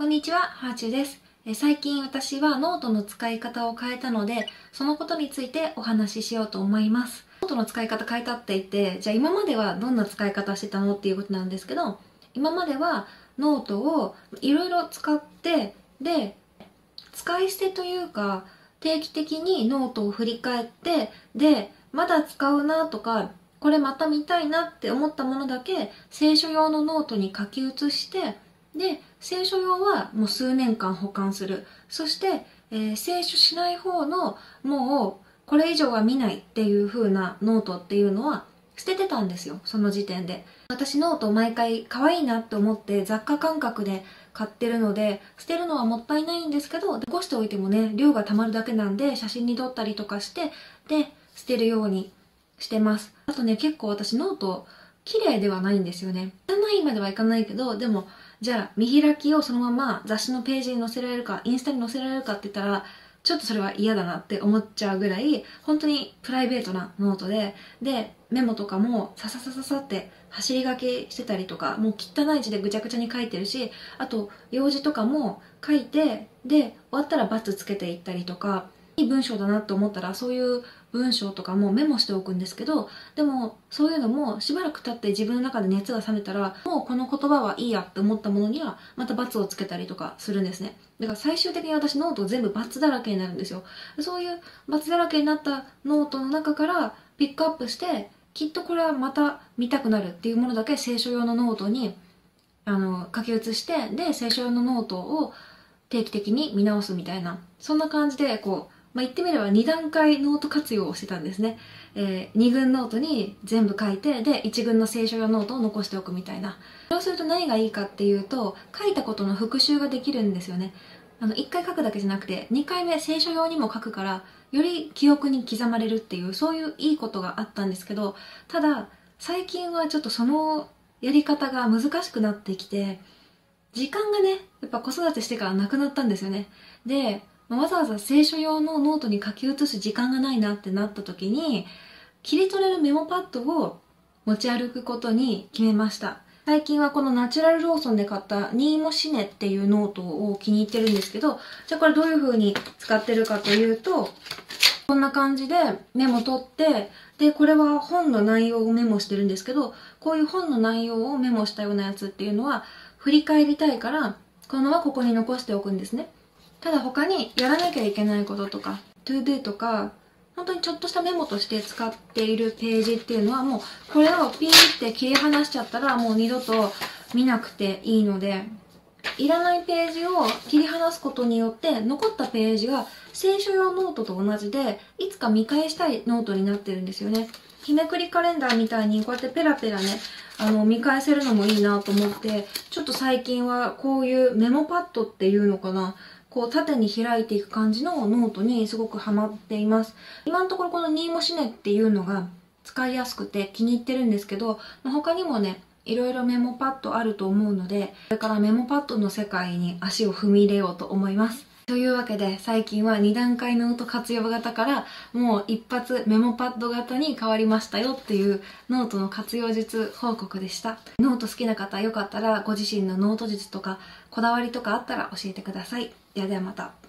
こんにちは、ハーチューです。最近私はノートの使い方を変えたので、そのことについてお話ししようと思います。ノートの使い方変えたって言って、じゃあ今まではどんな使い方してたのっていうことなんですけど、今まではノートをいろいろ使って、で、使い捨てというか、定期的にノートを振り返って、で、まだ使うなとか、これまた見たいなって思ったものだけ清書用のノートに書き写してで清書用はもう数年間保管する。そして、えー清書しない方のもうこれ以上は見ないっていう風なノートっていうのは捨ててたんですよその時点で。私ノート毎回可愛いなって思って雑貨感覚で買ってるので捨てるのはもったいないんですけど残しておいてもね量がたまるだけなんで写真に撮ったりとかしてで捨てるようにしてます。あとね結構私ノート綺麗ではないんですよね。汚いまではいかないけどでもじゃあ見開きをそのまま雑誌のページに載せられるかインスタに載せられるかって言ったらちょっとそれは嫌だなって思っちゃうぐらい本当にプライベートなノートででメモとかもさささささって走り書きしてたりとかもう汚い字でぐちゃぐちゃに書いてるしあと用事とかも書いてで終わったらバツつけていったりとかいい文章だなって思ったらそういう文章とかもメモしておくんですけどでもそういうのもしばらく経って自分の中で熱が冷めたらもうこの言葉はいいやって思ったものにはまた×をつけたりとかするんですね。だから最終的に私ノート全部×だらけになるんですよ。そういう×だらけになったノートの中からピックアップしてきっとこれはまた見たくなるっていうものだけ清書用のノートにあの書き写してで清書用のノートを定期的に見直すみたいなそんな感じでこうまあ、言ってみれば2段階ノート活用をしてたんですね。えー、2群ノートに全部書いて、で、1群の清書用ノートを残しておくみたいな。そうすると何がいいかっていうと、書いたことの復習ができるんですよね。あの、1回書くだけじゃなくて、2回目清書用にも書くから、より記憶に刻まれるっていう、そういういいことがあったんですけど、ただ、最近はちょっとそのやり方が難しくなってきて、時間がね、やっぱ子育てしてからなくなったんですよね。で、わざわざ清書用のノートに書き写す時間がないなってなった時に切り取れるメモパッドを持ち歩くことに決めました。最近はこのナチュラルローソンで買ったニーモシネっていうノートを気に入ってるんですけどじゃあこれどういう風に使ってるかというとこんな感じでメモ取ってでこれは本の内容をメモしてるんですけどこういう本の内容をメモしたようなやつっていうのは振り返りたいからこのままここに残しておくんですね。ただ他にやらなきゃいけないこととか ToDo とか本当にちょっとしたメモとして使っているページっていうのはもうこれをピーって切り離しちゃったらもう二度と見なくていいのでいらないページを切り離すことによって残ったページが清書用ノートと同じでいつか見返したいノートになってるんですよね。日めくりカレンダーみたいにこうやってペラペラねあの見返せるのもいいなと思ってちょっと最近はこういうメモパッドっていうのかな。こう縦に開いていく感じのノートにすごくハマっています。今のところこのニーモシネっていうのが使いやすくて気に入ってるんですけど、他にもね、いろいろメモパッドあると思うので、これからメモパッドの世界に足を踏み入れようと思います。というわけで最近は2段階ノート活用型からもう一発メモパッド型に変わりましたよっていうノートの活用術報告でした。ノート好きな方よかったらご自身のノート術とかこだわりとかあったら教えてください。ではではまた。